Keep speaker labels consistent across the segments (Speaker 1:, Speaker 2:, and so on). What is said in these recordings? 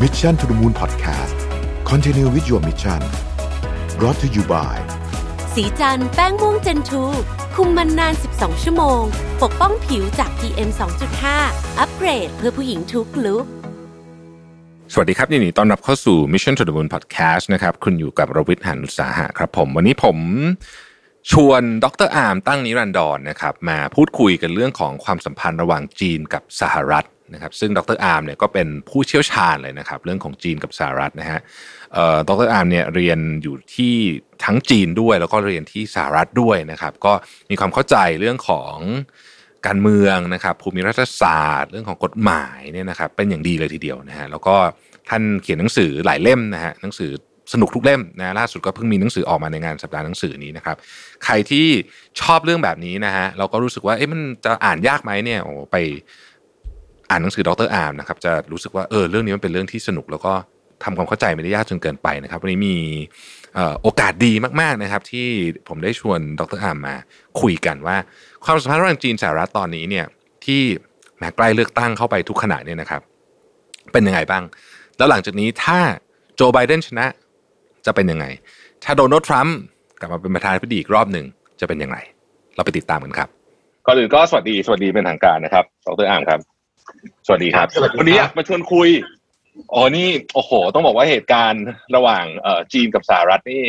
Speaker 1: Mission to the Moon Podcast Continue with your mission brought to you by
Speaker 2: สีจันแป้งม่วงเจนทูคุมมันนาน 12 ชั่วโมง ปกป้องผิวจาก PM 2.5 อัปเกรดเพื่อผู้หญิงทุกลุก
Speaker 3: สวัสดีครับยินดีต้อนรับเข้าสู่ Mission to the Moon Podcast นะครับคุณอยู่กับรวิทย์หันอุตสาหะครับผมวันนี้ผมชวนดรอาร์มตั้งนิรันดรนะครับมาพูดคุยกันเรื่องของความสัมพันธ์ระหว่างจีนกับสหรัฐ นะครับซึ่งดรอาร์มเนี่ยก็เป็นผู้เชี่ยวชาญเลยนะครับ เรื่องของจีนกับสหรัฐนะฮะเอ่อดรอาร์มเนี่ยเรียนอยู่ที่ทั้งจีนด้วย แล้วก็เรียนที่สหรัฐด้วยนะครับ ก็มีความเข้าใจเรื่องของการเมืองนะครับ ภูมิรัฐศาสตร์ เรื่องของกฎหมายเนี่ยนะครับ เป็นอย่างดีเลยทีเดียวนะฮะแล้วก็ท่านเขียนหนังสือหลายเล่มนะฮะหนังสือสนุกทุกเล่มนะล่าสุดก็เพิ่งมีหนังสือออกมาในงานสัปดาห์หนังสือนี้นะครับ ใครที่ชอบเรื่องแบบนี้นะฮะเราก็รู้สึกว่าเอ๊ะมันจะอ่านยากไหมเนี่ยโอ้ไป อ่านหนังสือดรอาร์มนะครับจะรู้สึกว่าเออเรื่องนี้มันเป็นเรื่องที่สนุก แล้วก็ทำความเข้าใจไม่ได้ยากจนเกินไปนะครับ วันนี้มีโอกาสดีมากๆนะครับ ที่ผมได้ชวนดรอาร์มมาคุยกันว่า ความสัมพันธ์ระหว่างจีนสหรัฐตอนนี้เนี่ยที่แม้ใกล้เลือกตั้งเข้าไปทุกขณะเนี่ยนะครับ เป็นยังไงบ้าง แล้วหลังจากนี้ถ้าโจไบเดนชนะจะเป็นยังไง ถ้าโดนัลด์ทรัมป์กลับมาเป็นประธานาธิบดีอีกรอบหนึ่งจะเป็นยังไง เราไปติดตามกันครับ
Speaker 4: ก่อนอื่นก็สวัสดีสวัสดีเป็นทางการนะครับดรอาร์มครับ สวัสดีครับ
Speaker 5: สวัสดีครับ
Speaker 4: วันนี้อยากมาชวนคุยอ๋อนี่โอ้โห ต้องบอกว่าเหตุการณ์ระหว่างเอ่อจีนกับสหรัฐนี่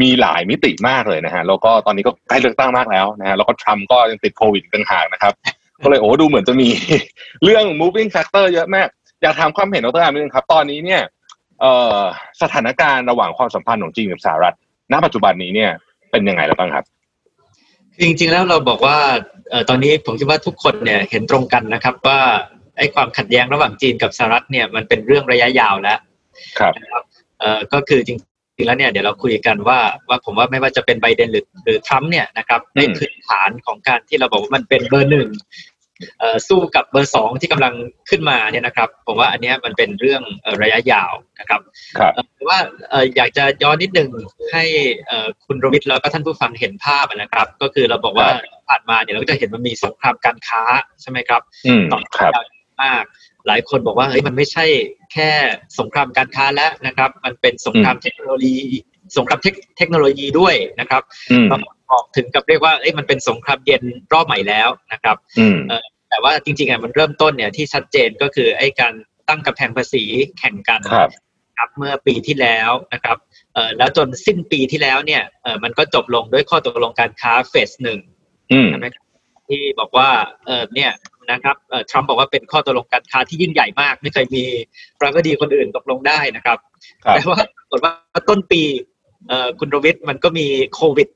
Speaker 4: มีหลายมิติมากเลยนะฮะแล้วก็ตอนนี้ก็ใกล้เลือกตั้งมากแล้วนะฮะแล้วก็ทรัมป์ก็ยังติดโควิดอีกต่างหากนะครับ ก็เลยโอ้ดูเหมือนจะมีเรื่อง moving factor เยอะมาก อยากถามความเห็นดรอาร์มนิดนึงครับ ตอนนี้เนี่ยเอ่อสถานการณ์ระหว่างความสัมพันธ์ของจีนกับสหรัฐ ณ ปัจจุบันนี้เนี่ยเป็นยังไงแล้วบ้างครับ
Speaker 5: คือจริงๆแล้วเราบอกว่าเอ่อตอนนี้ผมคิดว่าทุกคนเนี่ยเห็นตรงกันนะครับว่า ไอ้ความขัดแย้งระหว่างจีนกับสหรัฐเนี่ยมันเป็นเรื่องระยะยาวแล้ว
Speaker 4: ครับ
Speaker 5: นะครับเอ่อก็คือจริงๆแล้วเนี่ยเดี๋ยวเราคุยกันว่าว่าผมว่าไม่ว่าจะเป็นไบเดนหรือหรือทรัมป์เนี่ยนะครับใน
Speaker 4: อืม
Speaker 5: พื้นฐานของการที่เราบอกว่ามันเป็นเบอร์หนึ่งเอ่อสู้กับเบอร์สองที่กำลังขึ้นมาเนี่ยนะครับผมว่าอันเนี้ยมันเป็นเรื่องเอ่อระยะยาวนะครับ
Speaker 4: ครับ
Speaker 5: เอ่อแต่ว่าเอ่ออยากจะย้อนนิดหนึ่งให้เอ่อคุณรวิทย์แล้วก็ท่านผู้ฟังเห็นภาพนะครับ ก็คือเราบอกว่า
Speaker 4: ครับ
Speaker 5: ผ่านมาเนี่ยเราก็จะเห็นมันมีสงครามการค้าใช่ไหมครับ
Speaker 4: อืม
Speaker 5: ต่อ
Speaker 4: ครับ
Speaker 5: ยาว มาก หลายคนบอกว่าเฮ้ยมันไม่ใช่แค่สงครามการค้าแล้วนะครับ มันเป็นสงครามเทคโนโลยีสงครามเทคเทคโนโลยีด้วยนะครับ
Speaker 4: อืม
Speaker 5: บางคนบอกถึงกับเรียกว่าเอ้ยมันเป็นสงครามเย็นรอบใหม่แล้วนะครับ
Speaker 4: อืม
Speaker 5: แต่ว่าจริงๆอะมันเริ่มต้นเนี่ยที่ชัดเจนก็คือไอ้การตั้งกำแพงภาษีแข่งกัน
Speaker 4: ครับ
Speaker 5: ครับเมื่อปีที่แล้วนะครับเอ่อแล้วจนสิ้นปีที่แล้วเนี่ยเอ่อมันก็จบลงด้วยข้อตกลงการค้าเฟสหนึ่ง
Speaker 4: อืม
Speaker 5: ใช่ไหมครับที่บอกว่าเออเนี่ย นะครับเอ่อทรัมป์บอกว่าเป็นข้อตกลงการค้าที่ยิ่งใหญ่มาก ไม่เคยมีประธานาธิบดีคนอื่นตกลงได้นะครับ
Speaker 4: ครับ
Speaker 5: แต่ว่าปรากฏว่าต้นปีเอ่อคุณรวิทย์มันก็มีโควิด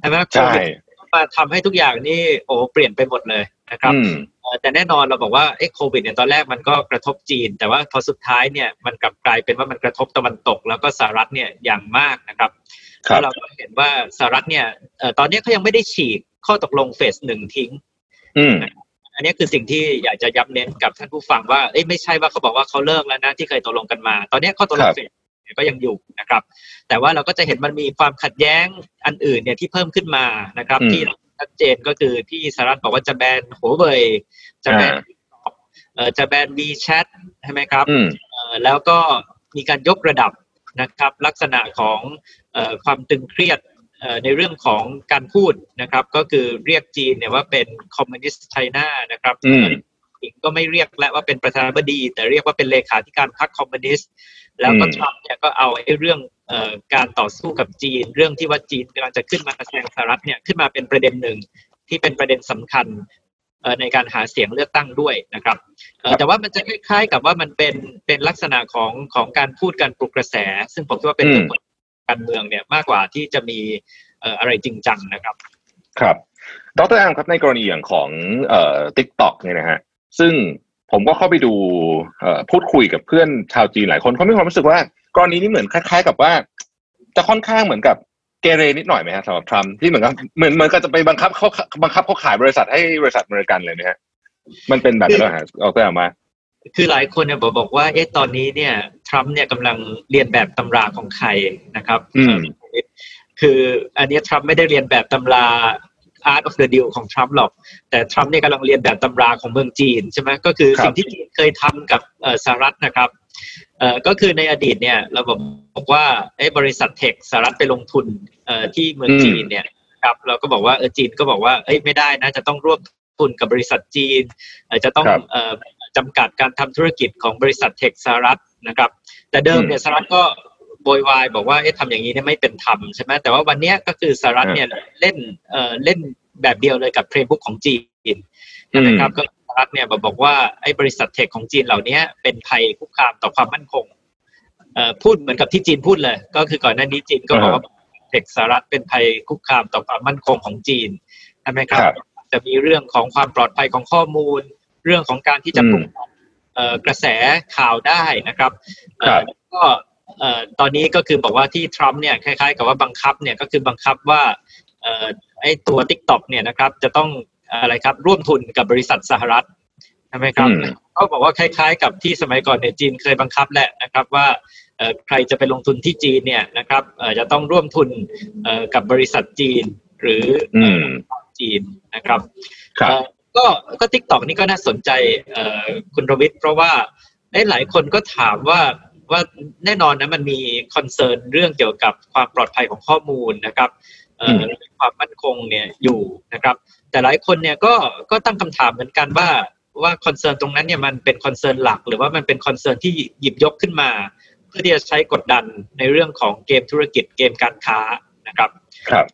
Speaker 5: ใช่ไหมโค
Speaker 4: ใช่
Speaker 5: วิดมาทำให้ทุกอย่างนี่โอ้เปลี่ยนไปหมดเลยนะครับ
Speaker 4: อืม
Speaker 5: เอ่อแต่แน่นอนเราบอกว่าเอ้โควิดเนี่ยตอนแรกมันก็กระทบจีน แต่ว่าพอสุดท้ายเนี่ยมันกลับกลายเป็นว่ามันกระทบตะวันตก แล้วก็สหรัฐเนี่ยอย่างมากนะครับ
Speaker 4: ครั
Speaker 5: แล้
Speaker 4: บ
Speaker 5: วเราก็เห็นว่าสหรัฐเนี่ยเอ่อตอนนี้เขายังไม่ได้ฉีกข้อตกลงเฟสหนึ่งทิ้ง
Speaker 4: อืม
Speaker 5: อันนี้คือสิ่งที่อยากจะย้ำเน้นกับท่านผู้ฟังว่าเอ้ยไม่ใช่ว่าเขาบอกว่าเขาเลิกแล้วนะที่เคยตกลงกันมา ตอนนี้ข้อตกล
Speaker 4: ค
Speaker 5: ง
Speaker 4: รับ
Speaker 5: เฟสเนี่ยก็ยังอยู่นะครับ แต่ว่าเราก็จะเห็นมันมีความขัดแย้งอันอื่นเนี่ยที่เพิ่มขึ้นมานะครับ
Speaker 4: อืม
Speaker 5: ที่ชัดเจนก็คือที่สหรัฐบอกว่าจะแบนหัวเว่ยจะแบน
Speaker 4: อ่า
Speaker 5: เอ่อจะแบน WeChat ใช่ไหมครับ
Speaker 4: อืม
Speaker 5: เอ่อแล้วก็มีการยกระดับนะครับ ลักษณะของเอ่อความตึงเครียดเอ่อ ในเรื่องของการพูดนะครับ ก็คือเรียกจีนเนี่ยว่าเป็นคอมมิวนิสต์ไชน่านะครับ
Speaker 4: อืม
Speaker 5: อีกก็ไม่เรียกและว่าเป็นประธานาธิบดี แต่เรียกว่าเป็นเลขาธิการพรรคคอมมิวนิสต์แล้วก็
Speaker 4: อืม
Speaker 5: ทรัมป์เนี่ยก็เอาไอ้เรื่องเอ่อการต่อสู้กับจีน เรื่องที่ว่าจีนกำลังจะขึ้นมาแซงสหรัฐเนี่ยขึ้นมาเป็นประเด็นหนึ่งที่เป็นประเด็นสำคัญเอ่อในการหาเสียงเลือกตั้งด้วยนะครับเอ่อแต่ว่ามันจะคล้ายๆกับว่ามันเป็นเป็นลักษณะของของการพูดการปลุกกระแส ซึ่งผมคิดว่าเป็นเรื่องของ การเมืองเนี่ยมากกว่าที่จะมีเอ่ออะไรจริงจังนะครับ
Speaker 4: ครับ ดร.อาร์มครับในกรณีอย่างของเอ่อ TikTok เนี่ยนะฮะซึ่งผมก็เข้าไปดูเอ่อพูดคุยกับเพื่อนชาวจีนหลายคนเขามีความรู้สึกว่ากรณีนี้เหมือนคล้าย ๆ กับว่า จะค่อนข้างเหมือนกับเกเรนิดหน่อยไหมฮะสำหรับทรัมป์ที่เหมือนกับเหมือนเหมือนกับจะไปบังคับเขาบังคับเขาขายบริษัทให้บริษัทอเมริกันเลยไหมฮะมันเป็นแบบนั้นเหรอฮะเอาตัวอย่างมา
Speaker 5: คือหลายคนเนี่ยบอกบอกว่าเอ๊ะตอนนี้เนี่ย ทรัมป์เนี่ยกำลังเรียนแบบตำราของใครนะครับ
Speaker 4: อืม
Speaker 5: เอ่อคืออันเนี้ยทรัมป์ไม่ได้เรียนแบบตำรา Art of the Deal ของทรัมป์หรอก แต่ทรัมป์เนี่ยกำลังเรียนแบบตำราของเมืองจีนใช่ไหมก็คือ
Speaker 4: ครับ
Speaker 5: สิ่งที่จีนเคยทำกับเอ่อสหรัฐนะครับเอ่อก็คือในอดีตเนี่ยเราบอกบอกว่าไอ้บริษัทเทคสหรัฐไปลงทุนเอ่อที่เมือง
Speaker 4: อืม
Speaker 5: จีนเนี่ยครับเราก็บอกว่าเออจีนก็บอกว่าเอ้ยไม่ได้นะจะต้องร่วมทุนกับบริษัทจีนเอ่อจะต้อง
Speaker 4: ครับ
Speaker 5: เอ่อ จำกัดการทำธุรกิจของบริษัทเทคสหรัฐนะครับ แต่เดิมเนี่ยสหรัฐก็โวยวายบอกว่าเอ๊ะทำอย่างนี้เนี่ยไม่เป็นธรรมใช่ไหมแต่ว่าวันเนี้ยก็คือสหรัฐเนี่ยเล่นเอ่อเล่นแบบเดียวเลยกับเพลย์บุ๊กของจีนใช่ไหมครับก็สหรัฐเนี่ยบอกบอกว่าไอ้บริษัทเทคของจีนเหล่านี้เป็นภัยคุกคามต่อความมั่นคงเอ่อพูดเหมือนกับที่จีนพูดเลย ก็คือก่อนหน้านี้จีนก็บอกว่าเทคสหรัฐเป็นภัยคุกคามต่อความมั่นคงของจีนใช่ไหมครับ
Speaker 4: ครับ
Speaker 5: จะมีเรื่องของความปลอดภัยของข้อมูล เรื่องของการที่จะปลุกเอ่อกระแสข่าวได้นะครับเอ่อ
Speaker 4: ครับ
Speaker 5: ก็เอ่อตอนนี้ก็คือบอกว่าที่ทรัมป์เนี่ยคล้ายๆ กับว่าบังคับเนี่ยก็คือบังคับว่าเอ่อไอ้ตัว TikTok เนี่ยนะครับจะต้องอะไรครับร่วมทุนกับบริษัทสหรัฐใช่ไหมครับ
Speaker 4: อืม
Speaker 5: เขาบอกว่าคล้าย ๆ กับที่สมัยก่อนเนี่ยจีนเคยบังคับแหละนะครับว่าเอ่อใครจะไปลงทุนที่จีนเนี่ยนะครับเอ่อจะต้องร่วมทุนเอ่อกับบริษัทจีนหรือ
Speaker 4: อื
Speaker 5: เอ่
Speaker 4: ม
Speaker 5: อจีนนะครับ
Speaker 4: ครับ
Speaker 5: เอ่อ ก็ก็ TikTok นี่ก็น่าสนใจเอ่อคุณรวิทย์เพราะว่าเอ้หลายคนก็ถามว่าว่าแน่นอนนะมันมี concern เรื่องเกี่ยวกับความปลอดภัยของข้อมูลนะครับเอ่ออความมั่นคงเนี่ยอยู่นะครับ แต่หลายคนเนี่ยก็ก็ตั้งคำถามเหมือนกันว่าว่า concern ตรงนั้นเนี่ยมันเป็น concern หลัก หรือว่ามันเป็น concern ที่หยิบยกขึ้นมา เพื่อที่จะใช้กดดันในเรื่องของเกมธุรกิจเกมการค้านะครับ
Speaker 4: ครับ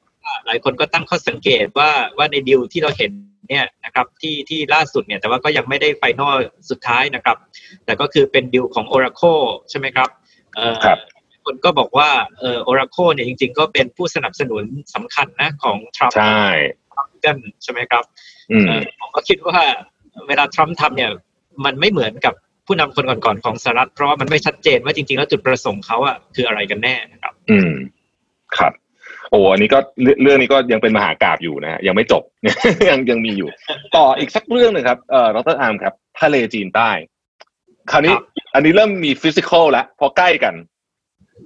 Speaker 5: หลายคนก็ตั้งข้อสังเกตว่าว่าในดีลที่เราเห็น เนี่ยนะครับที่ที่ล่าสุดเนี่ยแต่ว่าก็ยังไม่ได้ไฟนอลสุดท้ายนะครับ แต่ก็คือเป็นดีลของ Oracle ใช่ไหมครับเอ่อ
Speaker 4: ครับ
Speaker 5: คนก็บอกว่าเอ่อ Oracle เนี่ยจริง ๆ ก็เป็นผู้สนับสนุนสำคัญนะของทรัมป์
Speaker 4: ใช่
Speaker 5: กันใช่ไหมครับ
Speaker 4: อืม
Speaker 5: เอ่อผมก็คิดว่าเวลาทรัมป์ทำเนี่ยมันไม่เหมือนกับผู้นำคนก่อนๆของสหรัฐเพราะว่ามันไม่ชัดเจนว่าจริงๆ แล้วจุดประสงค์เขาอะคืออะไรกันแน่นะครับ
Speaker 4: อืม ครับ โอ้อันนี้ก็เรื่องเรื่องนี้ก็ยังเป็นมหากาพย์อยู่นะฮะยังไม่จบยังยังมีอยู่ ต่ออีกสักเรื่องหนึ่งครับเอ่อดร.อาร์มครับทะเลจีนใต้ คราวนี้
Speaker 5: ครับ
Speaker 4: อันนี้เริ่มมี physical แล้วพอใกล้กัน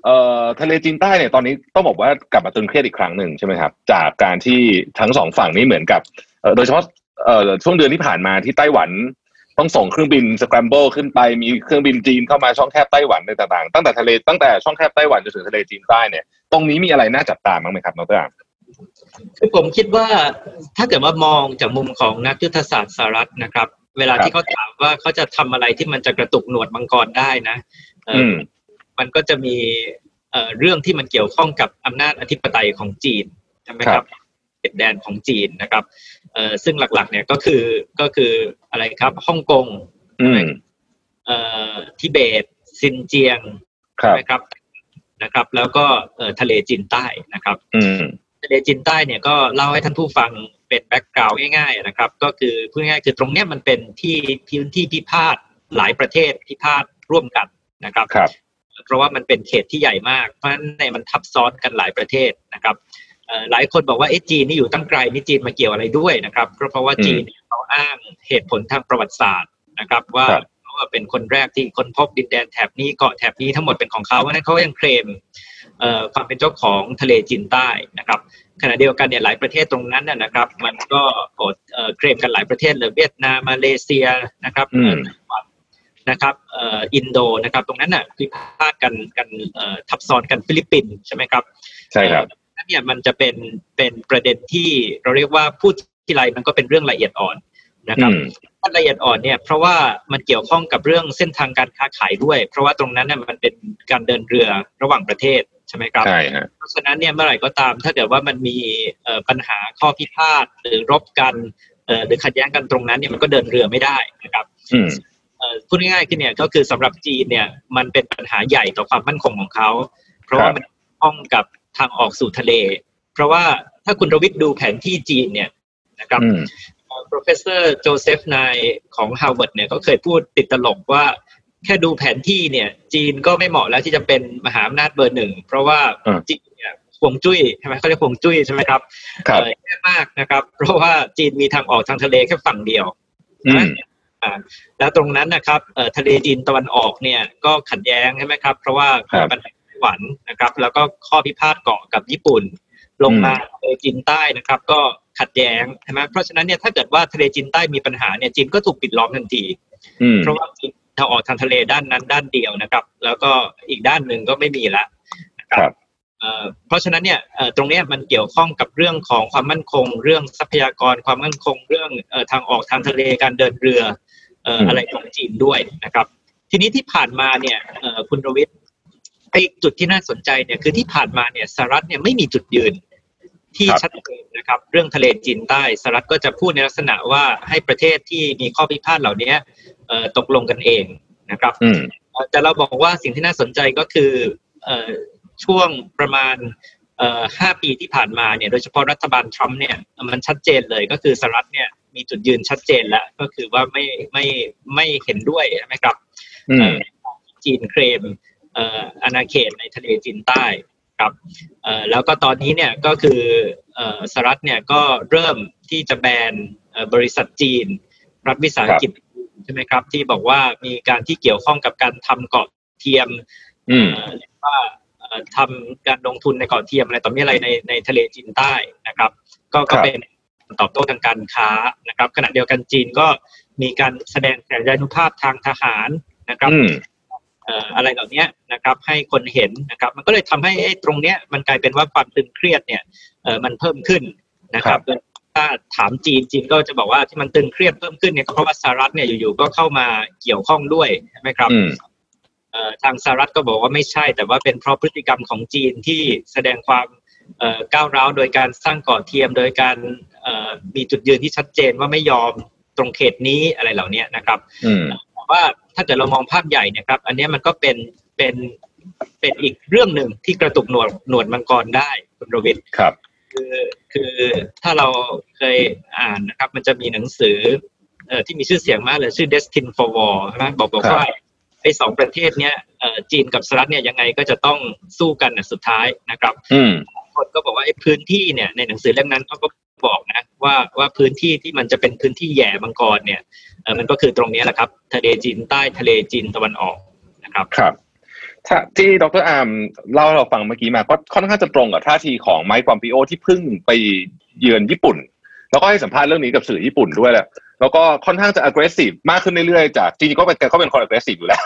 Speaker 4: เอ่อทะเลจีนใต้เนี่ยตอนนี้ต้องบอกว่ากลับมาตึงเครียดอีกครั้งหนึ่งใช่ไหมครับ จากการที่ทั้งสองฝั่งนี้เหมือนกับเอ่อโดยเฉพาะเอ่อช่วงเดือนที่ผ่านมาที่ไต้หวัน ต้องส่งเครื่องบินส c ร a มเบิลขึ้นไปมีเครื่องบินจีนเข้ามาช่องแคบไต้หวันในต่างๆตั้งแต่ทะเลตั้งแต่ช่องแคบไต้หวันจนถึงทะเลจีนใต้เนี่ยตรงนี้มีอะไรน่าจับตาบ้างไหมครับดรอาร์ม
Speaker 5: คือผมคิดว่าถ้าเกิดว่ามองจากมุมของนักยุทธศาสตร์สหรัฐนะครับ เวลา
Speaker 4: ครับ
Speaker 5: ที่เขาถามว่าเขาจะทำอะไรที่มันจะกระตุกหนวดมังกรได้นะเอ่อ
Speaker 4: อื
Speaker 5: อ
Speaker 4: ม
Speaker 5: มันก็จะมีเอ่อเรื่องที่มันเกี่ยวข้องกับอำนาจอธิปไตยของจีนใช่ไหมครับเขตแดนของจีนนะครับเอ่อซึ่งหลักๆเนี่ยก็คือก็คือ อะไรครับฮ่องกง
Speaker 4: อืม
Speaker 5: เอ่อทิเบตซินเจียง
Speaker 4: ครั
Speaker 5: ใช่
Speaker 4: บ
Speaker 5: ไหมครับนะครับ แล้วก็เอ่อทะเลจีนใต้นะครับ
Speaker 4: อืม
Speaker 5: ทะเลจีนใต้เนี่ยก็เล่าให้ท่านผู้ฟังเป็นแบ็กกราวด์ง่ายๆนะครับ ก็คือพูดง่ายๆคือตรงเนี้ยมันเป็นที่พื้นที่พิพาทหลายประเทศพิพาทร่วมกันนะครับ
Speaker 4: ครับ
Speaker 5: เพราะว่ามันเป็นเขตที่ใหญ่มากเพราะฉะนั้นในมันทับซ้อนกันหลายประเทศนะครับเอ่อ หลายคนบอกว่าเอ๊ะจีนนี่อยู่ตั้งไกลนี่จีนมาเกี่ยวอะไรด้วยนะครับเพราะเพราะว่า
Speaker 4: อืม
Speaker 5: จีนเนี่ยเขาอ้างเหตุผลทางประวัติศาสตร์นะครับ ว่า
Speaker 4: ครับ
Speaker 5: เขาว่าเป็นคนแรกที่ค้นพบดินแดนแถบนี้เกาะแถบนี้ทั้งหมดเป็นของเขาเพราะฉะนั้นเขายังเคลมเอ่อความเป็นเจ้าของทะเลจีนใต้นะครับขณะเดียวกันเนี่ยหลายประเทศตรงนั้นนะนะครับ มันก็โอดเอ่อเคลมกันหลายประเทศเลยเวียดนามมาเลเซียนะครับ
Speaker 4: อืม
Speaker 5: เอ่อไต้หวันนะครับเอ่ออินโดนะครับตรงนั้นน่ะพิพาทกันกันเอ่อทับซ้อนกันฟิลิปปินส์ใช่ไหมครับ
Speaker 4: ใช่ครับ
Speaker 5: เอ่อนั่นเนี่ยมันจะเป็นเป็นประเด็นที่เราเรียกว่าพูดที่ไรมันก็เป็นเรื่องละเอียดอ่อนนะครับ
Speaker 4: อืม
Speaker 5: ถ้าละเอียดอ่อนเนี่ยเพราะว่ามันเกี่ยวข้องกับเรื่องเส้นทางการค้าขายด้วย เพราะว่าตรงนั้นน่ะมันเป็นการเดินเรือระหว่างประเทศใช่ไหมครับ
Speaker 4: ใช่ฮะ
Speaker 5: เพราะฉะนั้นเนี่ยเมื่อไหร่ก็ตาม ถ้าเกิดว่ามันมีเอ่อปัญหาข้อพิพาทหรือรบกันเอ่อหรือขัดแย้งกันตรงนั้นเนี่ยมันก็เดินเรือไม่ได้นะครับ
Speaker 4: อืม
Speaker 5: เอ่อพูดง่ายๆคือเนี่ยก็คือสำหรับจีนเนี่ยมันเป็นปัญหาใหญ่ต่อความมั่นคงของเขา เพราะว่า
Speaker 4: ครับ
Speaker 5: มันเกี่ยวข้องกับ ทางออกสู่ทะเล เพราะว่าถ้าคุณรวิทย์ดูแผนที่จีนเนี่ยนะครับ
Speaker 4: อืม
Speaker 5: เอ่อ professor Joseph Nye ของ Harvard เนี่ยก็เคยพูดติดตลกว่าแค่ดูแผนที่เนี่ย จีนก็ไม่เหมาะแล้วที่จะเป็นมหาอำนาจเบอร์หนึ่ง เพราะว่า
Speaker 4: อ่า
Speaker 5: จีนเนี่ยฮวงจุ้ยใช่ไหมเขาเรียกฮวงจุ้ยใช่ไหมครับ
Speaker 4: ครับ
Speaker 5: เอ่อแย่มากนะครับ เพราะว่าจีนมีทางออกทางทะเลแค่ฝั่งเดียว
Speaker 4: อืม
Speaker 5: อ่าแล้วตรงนั้นนะครับเอ่อทะเลจีนตะวันออกเนี่ยก็ขัดแย้งใช่ไหมครับ เพราะว่า
Speaker 4: ครับ
Speaker 5: ปัญหาไต้ หวันนะครับ แล้วก็ข้อพิพาทเกาะกับญี่ปุ่น ลงมาทะเลจีนใต้นะครับ ก็ขัดแย้งใช่ไหมเพราะฉะนั้นเนี่ยถ้าเกิดว่าทะเลจีนใต้มีปัญหาเนี่ยจีนก็ถูกปิดล้อมทันที
Speaker 4: อืม
Speaker 5: เพราะว่าจีนทางออกทางทะเลด้านนั้นด้านเดียวนะครับ แล้วก็อีกด้านหนึ่งก็ไม่มีละนะครับเพราะฉะนั้นเนี่ยตรงนี้มันเกี่ยวข้องกับเรื่องของความมั่นคง เรื่องทรัพยากรความมั่นคง เรื่องทางออกทางทะเลการเดินเรืออะไรของจีนด้วยนะครับ ทีนี้ที่ผ่านมาเนี่ยคุณรวิทย์ ไอ้จุดที่น่าสนใจเนี่ยคือที่ผ่านมาเนี่ยสหรัฐเนี่ยไม่มีจุดยืนที่ชัดเจนนะครับ เรื่องทะเลจีนใต้สหรัฐก็จะพูดในลักษณะว่าให้ประเทศที่มีข้อพิพาทเหล่านี้ตกลงกันเองนะครับแต่เราบอกว่าสิ่งที่น่าสนใจก็คือช่วงประมาณห้าปีที่ผ่านมาเนี่ยโดยเฉพาะรัฐบาลทรัมป์เนี่ยมันชัดเจนเลยก็คือสหรัฐเนี่ยมีจุดยืนชัดเจนแล้ว ก็คือว่าไม่ไม่ไม่เห็นด้วยใช่ไหมครับจีนเคลม อาณาเขตในทะเลจีนใต้ครับแล้วก็ตอนนี้เนี่ยก็คือสหรัฐเนี่ยก็เริ่มที่จะแบนบริษัทจีน รัฐวิสาหกิจใช่ไหมครับ ที่บอกว่ามีการที่เกี่ยวข้องกับการทำเกาะเทียมว่าทำการลงทุนในเกาะเทียมอะไรต่อมีอะไรในในทะเลจีนใต้นะครับ ก็ก็เป็นตอบโต้ทางการค้านะครับ ขณะเดียวกันจีนก็มีการแสดงแสดงนุภาพทางทหารนะครับ อะไรเหล่านี้นะครับให้คนเห็นนะครับ มันก็เลยทำให้ตรงเนี้ยมันกลายเป็นว่าความตึงเครียดเนี่ยมันเพิ่มขึ้นนะครับถ้าถามจีนจีนก็จะบอกว่าที่มันตึงเครียดเพิ่มขึ้นเนี่ยเพราะว่าสหรัฐเนี่ยอยู่ๆก็เข้ามาเกี่ยวข้องด้วยใช่ไหมครับทางสหรัฐก็บอกว่าไม่ใช่ แต่ว่าเป็นเพราะพฤติกรรมของจีนที่แสดงความก้าวร้าวโดยการสร้างเกาะเทียม โดยการมีจุดยืนที่ชัดเจนว่าไม่ยอมตรงเขตนี้อะไรเหล่านี้นะครับแต่ ว่าถ้าเกิดเรามองภาพใหญ่นะครับ อันนี้มันก็เป็นเป็นเป็นอีกเรื่องหนึ่งที่กระตุกหนวดหนวดมังกรได้คุณโรวิท
Speaker 3: ครับ
Speaker 5: คือคือถ้าเราเคยอ่านนะครับ มันจะมีหนังสือเอ่อที่มีชื่อเสียงมากเลยชื่อ Destin for War ใช่ไหมบอกบอกว่าไอ้สองประเทศเนี้ยจีนกับสหรัฐเนี่ยยังไงก็จะต้องสู้กันสุดท้ายนะครับคนก็บอกว่าไอ้พื้นที่เนี่ยในหนังสือเล่มนั้นเขาก็ บอกนะว่าว่าพื้นที่ที่มันจะเป็นพื้นที่แย่มังกรเนี่ยมันก็คือตรงนี้แหละครับ ทะเลจีนใต้ทะเลจีนตะวันออกนะครับ
Speaker 3: ครับที่ดรอาร์มเล่าให้เราฟังเมื่อกี้มาก็ค่อนข้างจะตรงกับท่าทีของไมค์ปอมปิโอที่เพิ่งไปเยือนญี่ปุ่น แล้วก็ให้สัมภาษณ์เรื่องนี้กับสื่อญี่ปุ่นด้วยแหละแล้วก็ค่อนข้างจะ aggressive มากขึ้นเรื่อยๆจากจริงๆก็เป็นก็เป็นคน aggressive อยู่แล้ว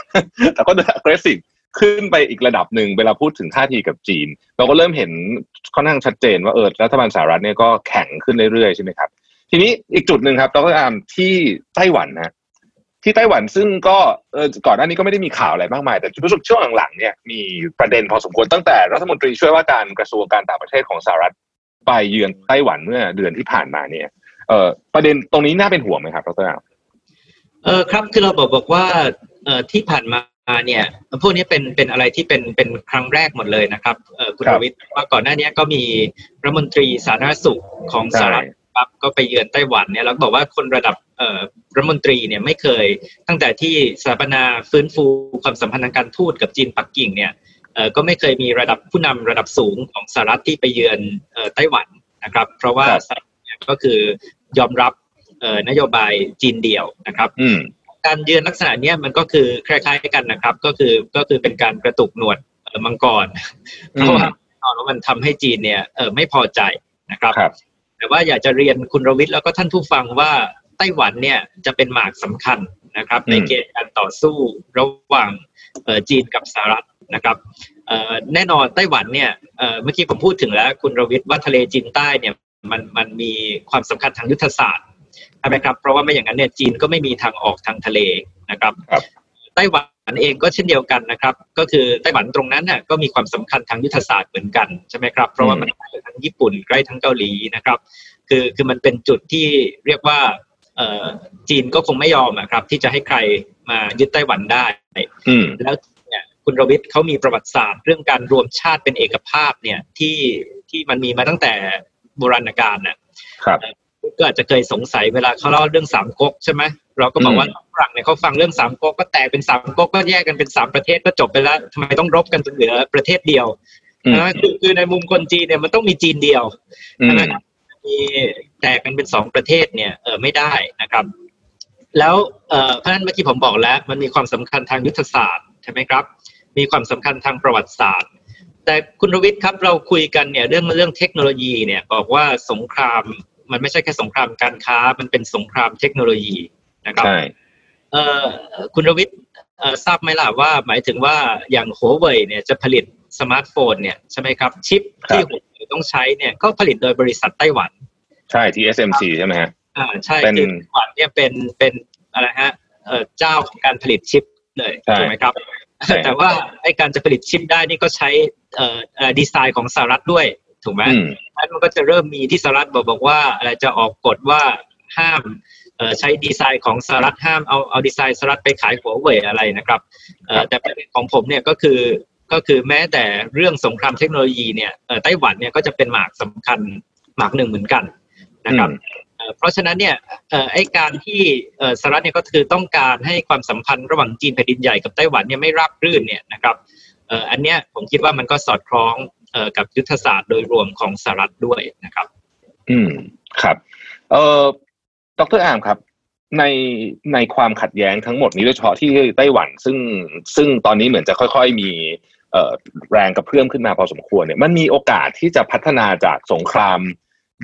Speaker 3: แต่ก็ aggressive ขึ้นไปอีกระดับหนึ่งเวลาพูดถึงท่าทีกับจีน เราก็เริ่มเห็นค่อนข้างชัดเจนว่าเออรัฐบาลสหรัฐเนี่ยก็แข็งขึ้นเรื่อยๆใช่ไหมครับ ทีนี้อีกจุดหนึ่งครับดรอามที่ไต้หวันนะที่ไต้หวันซึ่งก็เออก่อนหน้านี้ก็ไม่ได้มีข่าวอะไรมากมาย แต่รู้สึกช่วงหลังๆเนี่ยมีประเด็นพอสมควรตั้งแต่รัฐมนตรีช่วยว่าการกระทรวงการต่างประเทศของสหรัฐไปเยือนไต้หวันเมื่อเดือนที่ผ่านมาเนี่ยเออประเด็นตรงนี้น่าเป็นห่วงไหมครับดรอาม
Speaker 5: เออครับคือเราบอกบอกว่าเออที่ผ่านมา เนี่ยพวกนี้เป็นเป็นอะไรที่เป็นเป็นครั้งแรกหมดเลยนะครับคุณรวิทย์ว่าก่อนหน้านี้ก็มีรัฐมนตรีสาธารณสุขของสหรัฐครับก็ไปเยือนไต้หวันเนี่ยแล้วบอกว่าคนระดับรัฐมนตรีเนี่ยไม่เคยตั้งแต่ที่สถาปนาฟื้นฟูความสัมพันธ์ทางการทูตกับจีนปักกิ่งเนี่ยก็ไม่เคยมีระดับผู้นำระดับสูงของสหรัฐที่ไปเยือนไต้หวันนะครับ เพราะว่าสหรัฐก็คือยอมรับนโยบายจีนเดียวนะครับ การเยือนลักษณะนี้มันก็คือคล้ายๆกันนะครับ ก็คือก็คือเป็นการกระตุกหนวดมังกรเพราะว่าแล้วมันทำให้จีนเนี่ยเออไม่พอใจนะครับแต่ว่าอยากจะเรียนคุณรวิทย์แล้วก็ท่านผู้ฟังว่าไต้หวันเนี่ยจะเป็นหมากสำคัญนะครับ ในเกมการต่อสู้ระหว่างจีนกับสหรัฐนะครับแน่นอนไต้หวันเนี่ยเมื่อกี้ผมพูดถึงแล้วคุณรวิทย์ว่าทะเลจีนใต้เนี่ยมันมันมีความสำคัญทางยุทธศาสตร์ ใช่ไหมครับ เพราะว่าไม่อย่างนั้นเนี่ยจีนก็ไม่มีทางออกทางทะเลนะครับไต้หวันเองก็เช่นเดียวกันนะครับ ก็คือไต้หวันตรงนั้นน่ะก็มีความสำคัญทางยุทธศาสตร์เหมือนกันใช่ไหมครับเพราะว่ามันใกล้ทั้งญี่ปุ่นใกล้ทั้งเกาหลีนะครับ คือคือมันเป็นจุดที่เรียกว่าจีนก็คงไม่ยอมครับ ที่จะให้ใครมายึดไต้หวันได้แล้วเนี่ยคุณรวิทย์เขามีประวัติศาสตร์เรื่องการรวมชาติเป็นเอกภาพเนี่ยที่ที่มันมีมาตั้งแต่โบราณกาลนะครับ ก็อาจจะเคยสงสัยเวลาเขาเล่าเรื่องสามก๊กใช่ไหมเราก็บอกว่าฝรั่งเนี่ยเขาฟังเรื่องสามก๊กก็แตกเป็นสามก๊กก็แยกกันเป็นสามประเทศก็จบไปแล้วทำไมต้องรบกันจนเหลือประเทศเดียวนะคือคือในมุมคนจีนเนี่ยมันต้องมีจีนเดียวนะครับมีแตกกันเป็นสองประเทศเนี่ยเออไม่ได้นะครับ แล้วเอ่อเพราะนั้นเมื่อกี้ผมบอกแล้ว มันมีความสำคัญทางยุทธศาสตร์ใช่ไหมครับ มีความสำคัญทางประวัติศาสตร์ แต่คุณรวิทย์ครับเราคุยกันเนี่ยเรื่องเรื่องเทคโนโลยีเนี่ยบอกว่าสงคราม มันไม่ใช่แค่สงครามการค้า มันเป็นสงครามเทคโนโลยีนะครับใช่เอ่อคุณรวิทย์เอ่อทราบไหมล่ะว่าหมายถึงว่าอย่างหัวเว่ยเนี่ยจะผลิตสมาร์ทโฟนเนี่ยใช่ไหมครับชิปที่หัวเว่ยต้องใช้เนี่ยก็ผลิตโดยบริษัทไต้หวัน
Speaker 4: ใช่ TSMC ใช่ไหมฮะ
Speaker 5: อ่าใช่
Speaker 4: เป็น
Speaker 5: คือไต้หวันเนี่ยเป็นเป็นอะไรฮะเอ่อเจ้าของการผลิตชิปเลย
Speaker 4: ใช่
Speaker 5: ถูกไหมครับ
Speaker 4: ใช่
Speaker 5: แต่ว่าไอ้การจะผลิตชิปได้นี่ก็ใช้เอ่อเอ่อดีไซน์ของสหรัฐด้วย ถูกไหม
Speaker 4: อืม
Speaker 5: นั้นมันก็จะเริ่มมีที่สหรัฐบอกบอกว่าอะไรจะออกกฎว่าห้ามเอ่อใช้ดีไซน์ของสหรัฐห้ามเอาเอาดีไซน์สหรัฐไปขายหัวเว่ยอะไรนะครับเอ่อแต่ประเด็นของผมเนี่ยก็คือก็คือแม้แต่เรื่องสงครามเทคโนโลยีเนี่ยเอ่อไต้หวันเนี่ยก็จะเป็นหมากสำคัญหมากหนึ่งเหมือนกันนะครับ
Speaker 4: อืม
Speaker 5: เอ่อเพราะฉะนั้นเนี่ยเอ่อไอ้การที่เอ่อสหรัฐเนี่ยก็คือต้องการให้ความสัมพันธ์ระหว่างจีนแผ่นดินใหญ่กับไต้หวันเนี่ยไม่ราบรื่นเนี่ยนะครับเอ่ออันเนี้ยผมคิดว่ามันก็สอดคล้องเอ่อ กับยุทธศาสตร์โดยรวมของสหรัฐด้วยนะครับ
Speaker 4: อืมครับ เอ่อดรอาร์มครับ ในในความขัดแย้งทั้งหมดนี้โดยเฉพาะที่ไต้หวัน ซึ่งซึ่งตอนนี้เหมือนจะค่อยๆมีเอ่อแรงกระเพื่อมขึ้นมาพอสมควรเนี่ยมันมีโอกาสที่จะพัฒนาจากสงคราม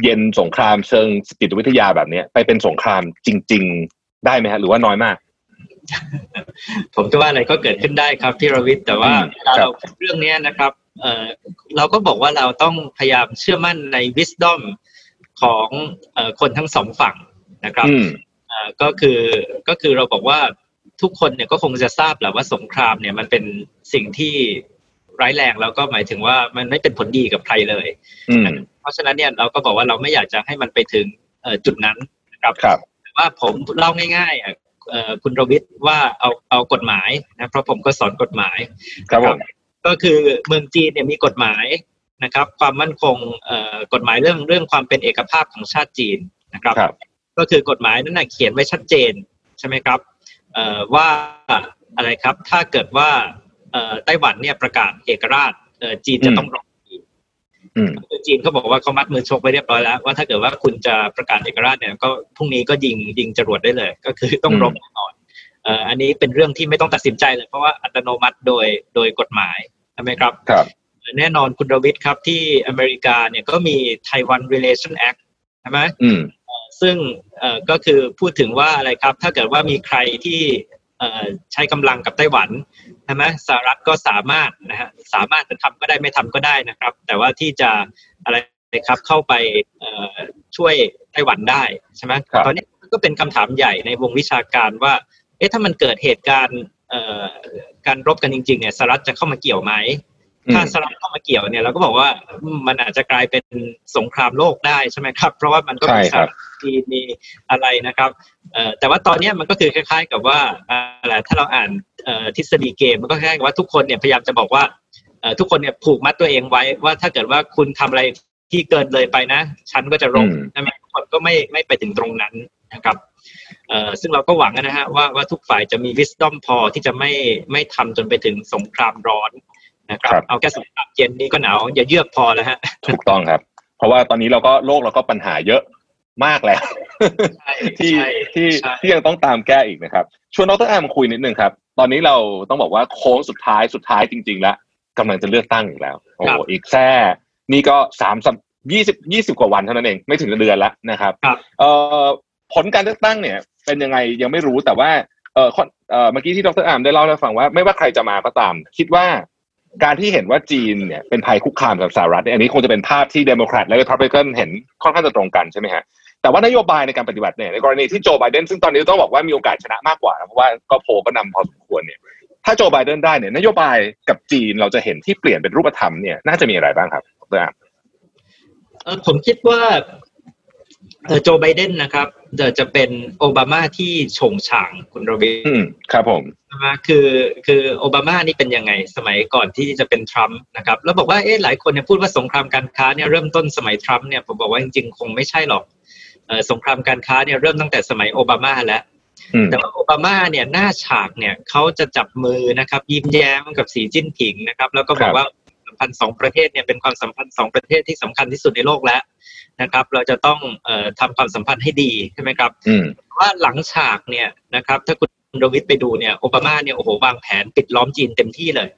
Speaker 4: เย็นสงครามเชิงจิตวิทยาแบบเนี้ยไปเป็นสงครามจริง ๆ ได้ไหมฮะหรือว่าน้อยมาก
Speaker 5: ผมคิดว่าอะไรก็เกิดขึ้นได้ครับพี่รวิทย์แต่ว่า
Speaker 4: อืม
Speaker 5: เวลา
Speaker 4: ครับ
Speaker 5: เราพูดเรื่องเนี้ยนะครับ เอ่อเราก็บอกว่าเราต้องพยายามเชื่อมั่นใน wisdom ของเอ่อคนทั้งสองฝั่งนะครับ
Speaker 4: อืม
Speaker 5: เอ่อก็คือก็คือเราบอกว่าทุกคนเนี่ยก็คงจะทราบแหละว่าสงครามเนี่ยมันเป็นสิ่งที่ร้ายแรงแล้วก็หมายถึงว่ามันไม่เป็นผลดีกับใครเลย
Speaker 4: อืม
Speaker 5: เพราะฉะนั้นเนี่ยเราก็บอกว่าเราไม่อยากจะให้มันไปถึงเอ่อจุดนั้นนะครับ
Speaker 4: ครับ
Speaker 5: แต่ว่าผมเล่าง่ายๆอะเอ่อคุณรวิทย์ว่าเอาเอากฎหมายนะเพราะผมก็สอนกฎหมาย
Speaker 4: ครับผม
Speaker 5: ก็คือเมืองจีนเนี่ยมีกฎหมายนะครับ ความมั่นคงเอ่อกฎหมายเรื่องเรื่องความเป็นเอกภาพของชาติจีนนะครับ
Speaker 4: ครับ
Speaker 5: ก็คือกฎหมายนั้นนะเขียนไว้ชัดเจนใช่ไหมครับเอ่อว่าอะไรครับถ้าเกิดว่าเอ่อไต้หวันเนี่ยประกาศเอกราชเอ่อจีนจะต้องรอ
Speaker 4: อืม
Speaker 5: จีนเขาบอกว่าเขามัดมือชกไปเรียบร้อยแล้วว่าถ้าเกิดว่าคุณจะประกาศเอกราชเนี่ยก็พรุ่งนี้ก็ยิงยิงจรวดได้เลย ก็คือต้อง
Speaker 4: อืม
Speaker 5: รบแน่นอนเอ่ออันนี้เป็นเรื่องที่ไม่ต้องตัดสินใจเลยเพราะว่าอัตโนมัติโดยโดยกฎหมาย ใช่ไหมครับ
Speaker 4: ครับ
Speaker 5: แน่นอนคุณรวิทย์ครับที่อเมริกาเนี่ยก็มี Taiwan Relation Act ใช่ไหม
Speaker 4: อืม
Speaker 5: ซึ่งเอ่อก็คือพูดถึงว่าอะไรครับ ถ้าเกิดว่ามีใครที่เอ่อใช้กำลังกับไต้หวันใช่ไหมสหรัฐก็สามารถนะฮะสามารถจะทำก็ได้ไม่ทำก็ได้นะครับ แต่ว่าที่จะอะไรครับเข้าไปเอ่อช่วยไต้หวันได้ใช่ไหม
Speaker 4: ครับ
Speaker 5: ตอนนี้ก็เป็นคำถามใหญ่ในวงวิชาการว่า เอ๊ะถ้ามันเกิดเหตุการณ์เอ่อ การรบกันจริงๆเนี่ยสหรัฐจะเข้ามาเกี่ยวไหม
Speaker 4: อืม
Speaker 5: ถ้าสหรัฐเข้ามาเกี่ยวเนี่ยเราก็บอกว่าอืมมันอาจจะกลายเป็นสงครามโลกได้ใช่ไหมครับ เพราะว่ามันก็มี
Speaker 4: ใช่ครับ
Speaker 5: สหรัฐจีนมีอะไรนะครับเอ่อแต่ว่าตอนเนี้ยมันก็คือคล้าย ๆ กับว่าอะไรถ้าเราอ่านเอ่อทฤษฎีเกมมันก็คล้ายๆกับว่าทุกคนเนี่ยพยายามจะบอกว่าเอ่อทุกคนเนี่ยผูกมัดตัวเองไว้ว่าถ้าเกิดว่าคุณทำอะไรที่เกินเลยไปนะ ฉันก็จะรบ
Speaker 4: อืม
Speaker 5: ใช่ไหมทุกคนก็ไม่ไม่ไปถึงตรงนั้นนะครับเอ่อ ซึ่งเราก็หวังนะฮะว่าว่าทุกฝ่ายจะมี wisdom พอที่จะไม่ไม่ทำจนไปถึงสงครามร้อนนะครับ
Speaker 4: ครับ
Speaker 5: เอาแค่สงครามเย็นนี้ก็หนาวอย่าเยือกพอแล้วฮะ
Speaker 4: ถูกต้องครับ เพราะว่าตอนนี้เราก็โลกเราก็ปัญหาเยอะมากแล้ว
Speaker 5: ใช่
Speaker 4: ที่
Speaker 5: ใช่
Speaker 4: ที่
Speaker 5: ใช่
Speaker 4: ที่ยังต้องตามแก้อีกนะครับ ชวนดรแอมคุยนิดนึงครับ ตอนนี้เราต้องบอกว่าโค้งสุดท้ายสุดท้ายจริง ๆ แล้วกำลังจะเลือกตั้งอีกแล้ว โอ้โหอีกแค่นี่ก็สามสัปยี่สิบยี่สิบกว่าวันเท่านั้นเอง ไม่ถึงเดือนแล้วนะครับ
Speaker 5: ครับ
Speaker 4: เอ่อ ผลการเลือกตั้งเนี่ย เป็นยังไงยังไม่รู้แต่ว่าเออเออเมื่อกี้ที่ดร.อาร์มได้เล่าให้ฟังว่าไม่ว่าใครจะมาก็ตาม คิดว่าการที่เห็นว่าจีนเนี่ยเป็นภัยคุกคามกับสหรัฐเนี่ยอันนี้คงจะเป็นภาพที่เดโมแครตและรีพับลิกันเห็นค่อนข้างจะตรงกันใช่ไหมฮะแต่ว่านโยบายในการปฏิบัติเนี่ยในกรณีที่โจไบเดนซึ่งตอนนี้ต้องบอกว่ามีโอกาสชนะมากกว่านะเพราะว่าก็โพลก็นำพอสมควรเนี่ย ถ้าโจไบเดนได้เนี่ยนโยบายกับจีนเราจะเห็นที่เปลี่ยนเป็นรูปธรรมเนี่ยน่าจะมีอะไรบ้างครับดรอาม
Speaker 5: เอ่อผมคิดว่า โจไบเดนนะครับเดี๋ยวจะเป็นโอบามาที่โฉงฉางคุณโรบิ
Speaker 4: อืมครับผม
Speaker 5: ใช่ไหมคือคือโอบามานี่เป็นยังไงสมัยก่อนที่จะเป็นทรัมป์นะครับแล้วบอกว่าเอ๊ะหลายคนเนี่ยพูดว่าสงครามการค้าเนี่ยเริ่มต้นสมัยทรัมป์เนี่ยผมบอกว่าจริงๆ คงไม่ใช่หรอกเอ่อสงครามการค้าเนี่ยเริ่มตั้งแต่สมัยโอบามาแล้ว
Speaker 4: อืม
Speaker 5: แต่ว่าโอบามาเนี่ยหน้าฉากเนี่ยเขาจะจับมือนะครับยิ้มแย้มกับสีจิ้นผิงนะครับ แล้วก็บอ
Speaker 4: ครั
Speaker 5: ก
Speaker 4: บ
Speaker 5: ว่าสัม พันธ์สองประเทศเนี่ยเป็นความสัมพันธ์สองประเทศที่สำคัญที่สุดในโลกแล้วนะครับ เราจะต้องเอ่อทำความสัมพันธ์ให้ดีใช่ไหมครับ
Speaker 4: อืม
Speaker 5: ว่าหลังฉากเนี่ยนะครับ ถ้าคุณโรวิทไปดูเนี่ยโอบามาเนี่ยโอ้โหวางแผนปิดล้อมจีนเต็มที่เลย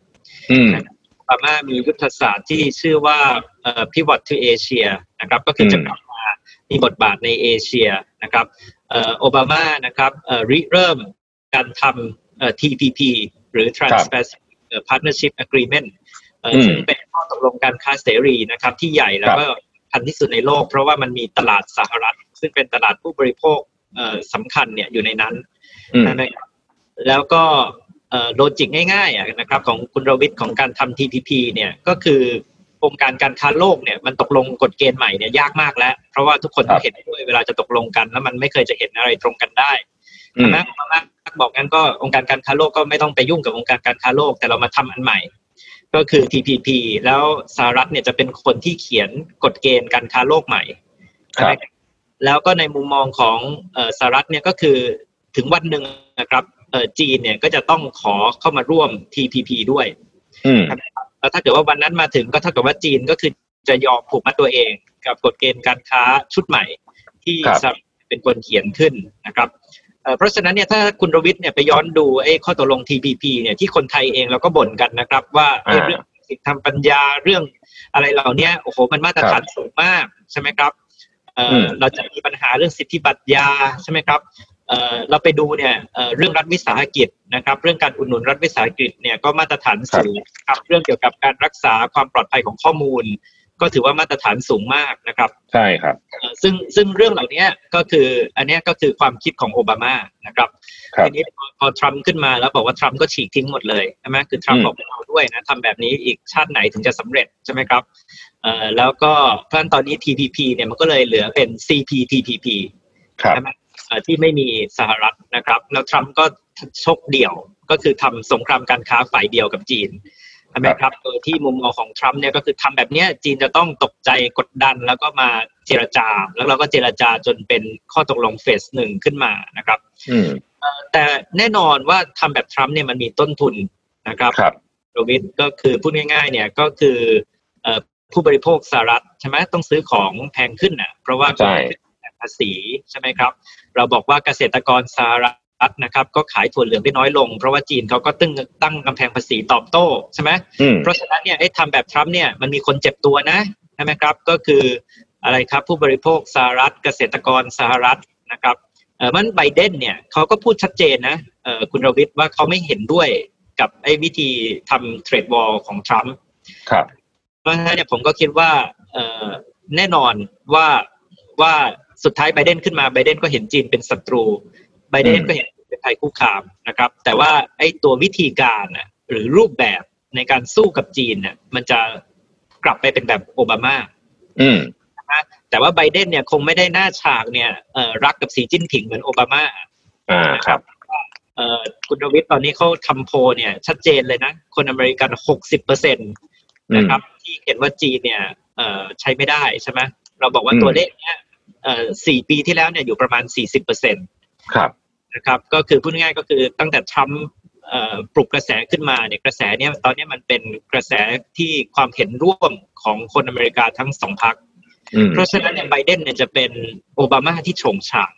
Speaker 4: อืม
Speaker 5: โอบามามียุทธศาสตร์ที่ชื่อว่าเอ่อ pivot to Asia นะครับ ก็คืออ
Speaker 4: ม
Speaker 5: จะกลับมามีบทบาทในเอเชียนะครับเอ่อโอบามานะครับเอ่อริเริ่มการทำเอ่อ TPP หรือ Trans-Pacific เอ่อ Partnership Agreement เอ่อ
Speaker 4: อืม
Speaker 5: ซึ่งเป็นข้อตกลงการค้าเสรีนะครับ ที่ใหญ่แล้วก็ทันที่สุดในโลก เพราะว่ามันมีตลาดสหรัฐ ซึ่งเป็นตลาดผู้บริโภคเอ่อสำคัญเนี่ยอยู่ในนั้น
Speaker 4: อืม
Speaker 5: ใช่ไหมครับแล้วก็เอ่อโลจิกง่ายๆอะนะครับ ของคุณรวิทย์ของการทำ TPP เนี่ยก็คือองค์การการค้าโลกเนี่ยมันตกลงกฎเกณฑ์ใหม่เนี่ยยากมากแล้ว เพราะว่าทุกคนต้องเห็นด้วยเวลาจะตกลงกัน แล้วมันไม่เคยจะเห็นอะไรตรงกันได้
Speaker 4: อืม
Speaker 5: นะมาบอกงั้นก็องค์การการค้าโลกก็ไม่ต้องไปยุ่งกับองค์การการค้าโลก แต่เรามาทำอันใหม่ ก็คือ TPP แล้วสหรัฐเนี่ยจะเป็นคนที่เขียนกฎเกณฑ์การค้าโลกใหม่
Speaker 4: ครับ
Speaker 5: ใช่ไหมแล้วก็ในมุมมองของเอ่อสหรัฐเนี่ยก็คือถึงวันหนึ่งนะครับเอ่อจีนเนี่ยก็จะต้องขอเข้ามาร่วม TPP ด้วย
Speaker 4: อืม
Speaker 5: แล้วถ้าเกิดว่าวันนั้นมาถึงก็เท่ากับว่าจีนก็คือจะยอมผูกมัดตัวเอง กับกฎเกณฑ์การค้าชุดใหม่ ที่
Speaker 4: ครับ
Speaker 5: สหรัฐเป็นคนเขียนขึ้นนะครับ เอ่อเพราะฉะนั้นเนี่ยถ้าคุณรวิทย์เนี่ยไปย้อนดูไอ้ข้อตกลง TPP เนี่ยที่คนไทยเองเราก็บ่นกันนะครับ ว่าไอ้
Speaker 4: อ่า
Speaker 5: เรื่องสิทธิทางปัญญาเรื่องอะไรเหล่านี้โอ้โหมันมาตรฐานสูงมากใช่ไหมครับเอ่ออ
Speaker 4: ม
Speaker 5: เราจะมีปัญหาเรื่องสิทธิบัตรยาใช่ไหมครับเอ่อเราไปดูเนี่ยเอ่อเรื่องรัฐวิสาหกิจนะครับ เรื่องการอุดหนุนรัฐวิสาหกิจเนี่ยก็มาตรฐานสูงครับเรื่องเกี่ยวกับการรักษาความปลอดภัยของข้อมูล ก็ถือว่ามาตรฐานสูงมากนะครับ
Speaker 4: ใช่ครับ
Speaker 5: เอ่อซึ่งซึ่งเรื่องเหล่านี้ก็คืออันเนี้ยก็คือความคิดของโอบามานะครับ
Speaker 4: ครับ
Speaker 5: ทีนี้พอพอทรัมป์ขึ้นมาแล้วบอกว่าทรัมป์ก็ฉีกทิ้งหมดเลยใช่ไหมคือทรัมป์
Speaker 4: อืม
Speaker 5: บอกไม่เอาด้วยนะทำแบบนี้อีกชาติไหนถึงจะสำเร็จใช่ไหมครับเอ่อแล้วก็เพราะฉะนั้นตอนนี้ TPP เนี่ยมันก็เลยเหลือเป็น CPTPP
Speaker 4: ครับ
Speaker 5: ใช่ไหมเอ่อที่ไม่มีสหรัฐนะครับ แล้วทรัมป์ก็ชกเดี่ยวก็คือทำสงครามการค้าฝ่ายเดียวกับจีน ใช่ไหมครับโดยที่มุมมองของทรัมป์เนี่ยก็คือทำแบบเนี้ยจีนจะต้องตกใจกดดันแล้วก็มาเจรจา แล้วเราก็เจรจาจนเป็นข้อตกลงเฟสหนึ่งขึ้นมานะครับ
Speaker 4: อืม
Speaker 5: แต่แน่นอนว่าทำแบบทรัมป์เนี่ยมันมีต้นทุนนะครับ
Speaker 4: ครับ
Speaker 5: โรวิทก็คือพูดง่าย ๆ เนี่ยก็คือเอ่อผู้บริโภคสหรัฐใช่ไหมต้องซื้อของแพงขึ้นน่ะเพราะว่า
Speaker 4: ใช่
Speaker 5: ภาษีใช่ไหมครับ เราบอกว่าเกษตรกรสหรัฐ นะครับก็ขายถั่วเหลืองได้น้อยลง เพราะว่าจีนเขาก็ตั้งตั้งกำแพงภาษีตอบโต้ใช่ไหม
Speaker 4: อืม
Speaker 5: เพราะฉะนั้นเนี่ยไอ้ทำแบบทรัมป์เนี่ยมันมีคนเจ็บตัวนะใช่ไหมครับก็คืออะไรครับผู้บริโภคสหรัฐเกษตรกรสหรัฐนะครับเออมันไบเดนเนี่ยเขาก็พูดชัดเจนนะเออคุณรวิทย์ว่าเขาไม่เห็นด้วยกับไอ้วิธีทำเทรดวอลของทรัมป์
Speaker 4: ครับ
Speaker 5: เพราะฉะนั้นเนี่ยผมก็คิดว่าเอ่อแน่นอนว่าว่าสุดท้ายไบเดนขึ้นมาไบเดนก็เห็นจีนเป็นศัตรู ไบเดน
Speaker 4: อืม
Speaker 5: ก็เห็นเป็นภัยคุกคามนะครับ แต่ว่าไอ้ตัววิธีการน่ะหรือรูปแบบในการสู้กับจีนน่ะมันจะกลับไปเป็นแบบโอบามา
Speaker 4: อืม
Speaker 5: แต่ว่าไบเดนเนี่ยคงไม่ได้หน้าฉากเนี่ยเอ่อรักกับสีจิ้นผิงเหมือนโอบามา
Speaker 4: อ่าครับ
Speaker 5: เอ่อคุณรวิทย์ตอนนี้เขาทำโพลเนี่ย ชัดเจนเลยนะ คนอเมริกันหกสิบเปอร์เซ็นตนะครับ ที่เห็นว่าจีนเนี่ยเอ่อใช้ไม่ได้ใช่ไหมเราบอกว่า
Speaker 4: อืม
Speaker 5: ตัวเลขเนี้ยเอ่อสี่ปีที่แล้วเนี่ยอยู่ประมาณสี่สิบเปอร์เซ็นต
Speaker 4: ครับ
Speaker 5: นะครับก็คือพูดง่ายๆก็คือตั้งแต่ทรัมป์เอ่อปลุกกระแสขึ้นมาเนี่ยกระแสเนี่ยตอนนี้มันเป็นกระแสที่ความเห็นร่วมของคนอเมริกาทั้งสองพรรค
Speaker 4: อืม
Speaker 5: เพราะฉะนั้นเนี่ยไบเดนเนี่ยจะเป็นโอบามาที่โฉงฉาง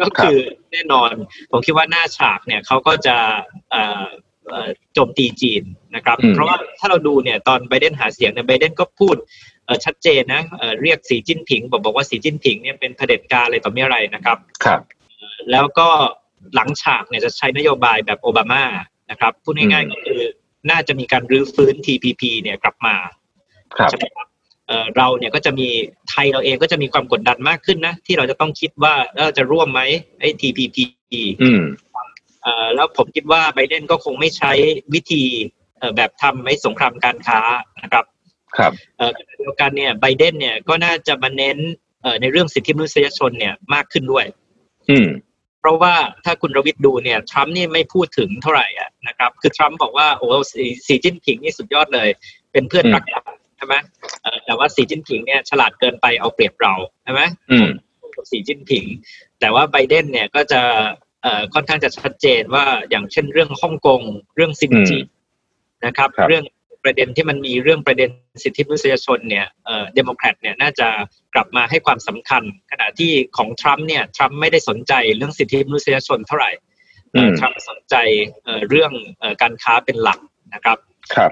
Speaker 5: ก็คือแน่นอน ผมคิดว่าหน้าฉากเนี่ยเขาก็จะเอ่อเอ่อโจมตีจีนนะครับ
Speaker 4: อืม
Speaker 5: เพราะว่าถ้าเราดูเนี่ยตอนไบเดนหาเสียงเนี่ยไบเดนก็พูดเอ่อชัดเจนนะเอ่อเรียกสีจิ้นผิง บอกบอกว่าสีจิ้นผิงเนี่ยเป็นเผด็จการอะไรต่อมีอะไรนะครับ
Speaker 4: ครับ
Speaker 5: แล้วก็หลังฉากเนี่ยจะใช้นโยบายแบบโอบามานะครับพูดง่าย
Speaker 4: อืม
Speaker 5: ๆก็คือน่าจะมีการรื้อฟื้น TPP เนี่ยกลับมา
Speaker 4: ครับ
Speaker 5: ใช่ไหมครับเอ่อเราเนี่ยก็จะมีไทยเราเองก็จะมีความกดดันมากขึ้นนะ ที่เราจะต้องคิดว่าเราจะร่วมไหมไอ้ TPP
Speaker 4: อืม
Speaker 5: เอ่อแล้วผมคิดว่าไบเดนก็คงไม่ใช้วิธีเอ่อแบบทำไอ้สงครามการค้านะครับ
Speaker 4: ครับ
Speaker 5: เอ่อขณะเดียวกันเนี่ยไบเดนเนี่ยก็น่าจะมาเน้นเอ่อในเรื่องสิทธิมนุษยชนเนี่ยมากขึ้นด้วย
Speaker 4: อืม
Speaker 5: เพราะว่าถ้าคุณรวิทย์ดูเนี่ยทรัมป์นี่ไม่พูดถึงเท่าไหร่อะนะครับ คือทรัมป์บอกว่าโอ้สีสีจิ้นผิงนี่สุดยอดเลย เป็นเพื่อน
Speaker 4: อืม
Speaker 5: รักกันใช่ไหมเอ่อแต่ว่าสีจิ้นผิงเนี่ยฉลาดเกินไปเอาเปรียบเราใช่ไหม
Speaker 4: อืม
Speaker 5: กับสีจิ้นผิง แต่ว่าไบเดนเนี่ยก็จะเอ่อค่อนข้างจะชัดเจนว่าอย่างเช่นเรื่องฮ่องกง เรื่องซินจีนะครับ
Speaker 4: ครับ
Speaker 5: เรื่อง ประเด็นที่มันมีเรื่องประเด็นสิทธิมนุษยชนเนี่ยเอ่อเดโมแครตเนี่ยน่าจะกลับมาให้ความสำคัญ ขณะที่ของทรัมป์เนี่ยทรัมป์ไม่ได้สนใจเรื่องสิทธิมนุษยชนเท่าไหร่เอ่อ
Speaker 4: อืม
Speaker 5: ทรัมป์สนใจเอ่อเรื่องเอ่อการค้าเป็นหลักนะครับ
Speaker 4: ครับ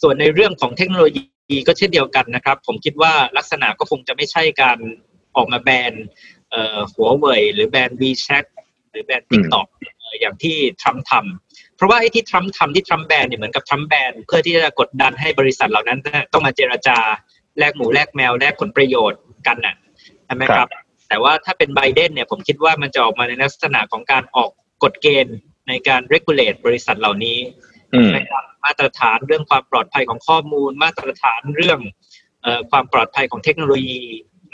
Speaker 5: ส่วนในเรื่องของเทคโนโลยีก็เช่นเดียวกันนะครับ ผมคิดว่าลักษณะก็คงจะไม่ใช่การออกมาแบนเอ่อหัวเว่ยหรือแบน WeChat หรือแบน
Speaker 4: อืม
Speaker 5: TikTok เอ่ออย่างที่ทรัมป์ทำ เพราะว่าไอ้ที่ทรัมป์ทำที่ทรัมป์แบนเนี่ยเหมือนกับทรัมป์แบนเพื่อที่จะกดดันให้บริษัทเหล่านั้นต้องมาเจรจาแลกหมูแลกแมวแลกผลประโยชน์กันน่ะใช่ไหมครับ แต่ว่าถ้าเป็นไบเดนเนี่ยผมคิดว่ามันจะออกมาในลักษณะของการออกกฎเกณฑ์ในการ regulate บริษัทเหล่านี้
Speaker 4: อืม
Speaker 5: นะครับมาตรฐานเรื่องความปลอดภัยของข้อมูล มาตรฐานเรื่องเออความปลอดภัยของเทคโนโลยี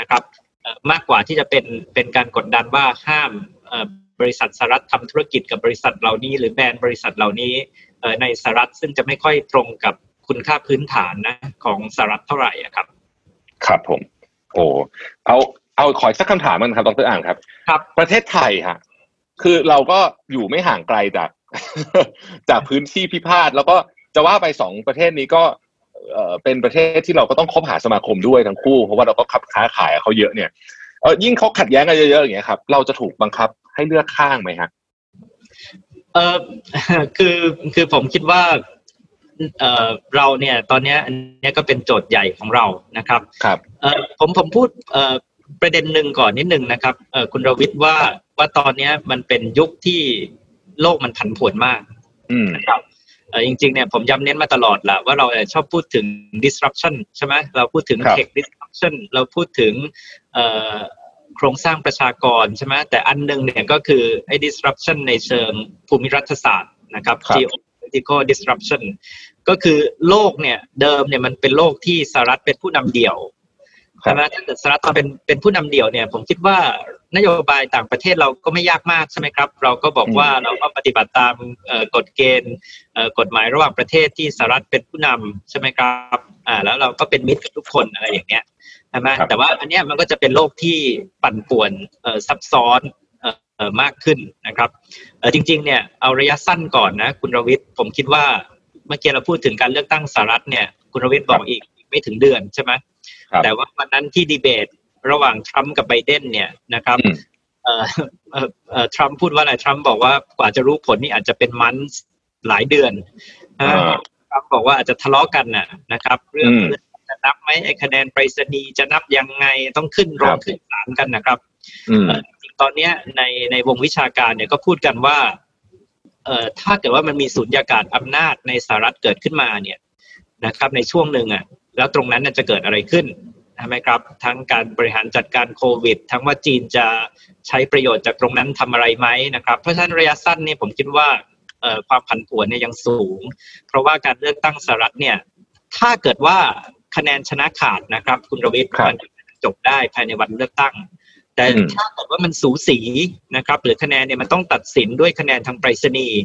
Speaker 5: นะครับเอ่อมากกว่าที่จะเป็นเป็นการกดดันว่าห้ามเอ่อ บริษัทสหรัฐทำธุรกิจกับบริษัทเหล่านี้ หรือแบรนด์บริษัทเหล่านี้เอ่อในสหรัฐซึ่งจะไม่ค่อยตรงกับคุณค่าพื้นฐานนะของสหรัฐเท่าไหร่อะครับ
Speaker 4: ครับผม โอ้เอาเอาขออีกสักคำถามมันครับดรอ่างครับ
Speaker 5: ครับ
Speaker 4: ประเทศไทยฮะคือเราก็อยู่ไม่ห่างไกลจาก จากพื้นที่พิพาทแล้วก็จะว่าไปสองประเทศนี้ก็เอ่อเป็นประเทศที่เราก็ต้องคบหาสมาคมด้วยทั้งคู่ เพราะว่าเราก็ขับค้าขายกับเขาเยอะเนี่ย เออยิ่งเขาขัดแย้งกันเยอะๆอย่างเงี้ยครับ เราจะถูกบังคับให้เลือกข้างไหมฮะ
Speaker 5: เออคือคือผมคิดว่าเออเราเนี่ยตอนเนี้ยอันเนี้ยก็เป็นโจทย์ใหญ่ของเรานะครับ
Speaker 4: ครับ
Speaker 5: เออผมผมพูดเออประเด็นหนึ่งก่อนนิดหนึ่งนะครับเออคุณรวิทย์ว่าว่าตอนเนี้ยมันเป็นยุคที่โลกมันผันผวนมาก
Speaker 4: อืม
Speaker 5: นะครับเออ จริงๆเนี่ยผมย้ำเน้นมาตลอดแหละว่าเราชอบพูดถึง disruption ใช่ไหมเราพูดถึง
Speaker 4: ครับ
Speaker 5: tech disruption เราพูดถึงเอ่อโครงสร้างประชากรใช่ไหมแต่อันหนึงเนี่ยก็คือไอ้ disruption ในเชิงภูมิรัฐศาสตร์นะครับ
Speaker 4: ครับ
Speaker 5: geopolitical disruption ก็คือโลกเนี่ยเดิมเนี่ยมันเป็นโลกที่สหรัฐเป็นผู้นำเดี่ยว
Speaker 4: ครั
Speaker 5: ใช่
Speaker 4: บ
Speaker 5: ไหมถ้าเกิดสหรัฐเป็นเป็นผู้นำเดี่ยวเนี่ยผมคิดว่า นโยบายต่างประเทศเราก็ไม่ยากมากใช่ไหมครับ เราก็บอกว่าเราก็ปฏิบัติตามเอ่อกฎเกณฑ์เอ่อกฎหมายระหว่างประเทศที่สหรัฐเป็นผู้นำใช่ไหมครับอ่าแล้วเราก็เป็นมิตรกับทุกคนอะไรอย่างเงี้ยใช่ไหม
Speaker 4: ครับ
Speaker 5: แต่ว่าอันเนี้ยมันก็จะเป็นโลกที่ปั่นป่วนเอ่อซับซ้อนเอ่อเอ่อมากขึ้นนะครับเอ่อจริงๆเนี่ยเอาระยะสั้นก่อนนะคุณรวิทย์ผมคิดว่าเมื่อกี้เราพูดถึงการเลือกตั้งสหรัฐเนี่ยคุณรวิทย์บอกอีกอีกไม่ถึงเดือนใช่ไหม
Speaker 4: ครับ
Speaker 5: แต่ว่าวันนั้นที่ดีเบต ระหว่างทรัมป์กับไบเดนเนี่ยนะครับ
Speaker 4: อืม
Speaker 5: เอ่อเอ่อเอ่อทรัมป์พูดว่าอะไรทรัมป์บอกว่ากว่าจะรู้ผลนี่อาจจะเป็นมันหลายเดือน
Speaker 4: อ่า
Speaker 5: ทรัมป์บอกว่าอาจจะทะเลาะกันน่ะนะครับเรื่อง
Speaker 4: อืม
Speaker 5: เรื่องจะนับไหมไอ้คะแนนไปรษณีย์จะนับยังไงต้องขึ้นโร
Speaker 4: ครั
Speaker 5: ง
Speaker 4: บ
Speaker 5: ขึ้นศาลกันนะครับ
Speaker 4: อืม
Speaker 5: เอ่อจริงๆตอนเนี้ยในในวงวิชาการเนี่ยก็พูดกันว่าเอ่อถ้าเกิดว่ามันมีสุญญากาศอำนาจในสหรัฐเกิดขึ้นมาเนี่ยนะครับ ในช่วงหนึ่งอะ แล้วตรงนั้นน่ะจะเกิดอะไรขึ้น ใช่ไหมครับ ทั้งการบริหารจัดการโควิด ทั้งว่าจีนจะใช้ประโยชน์จากตรงนั้นทำอะไรไหมนะครับ เพราะฉะนั้นระยะสั้นเนี่ยผมคิดว่าเอ่อความผันผวนเนี่ยยังสูง เพราะว่าการเลือกตั้งสหรัฐเนี่ย ถ้าเกิดว่าคะแนนชนะขาดนะครับ คุณรวิทย์
Speaker 4: ครับ
Speaker 5: มันจบได้ภายในวันเลือกตั้ง แต่
Speaker 4: อืม
Speaker 5: ถ้าเกิดว่ามันสูสีนะครับ หรือคะแนนเนี่ยมันต้องตัดสินด้วยคะแนนทางไปรษณีย์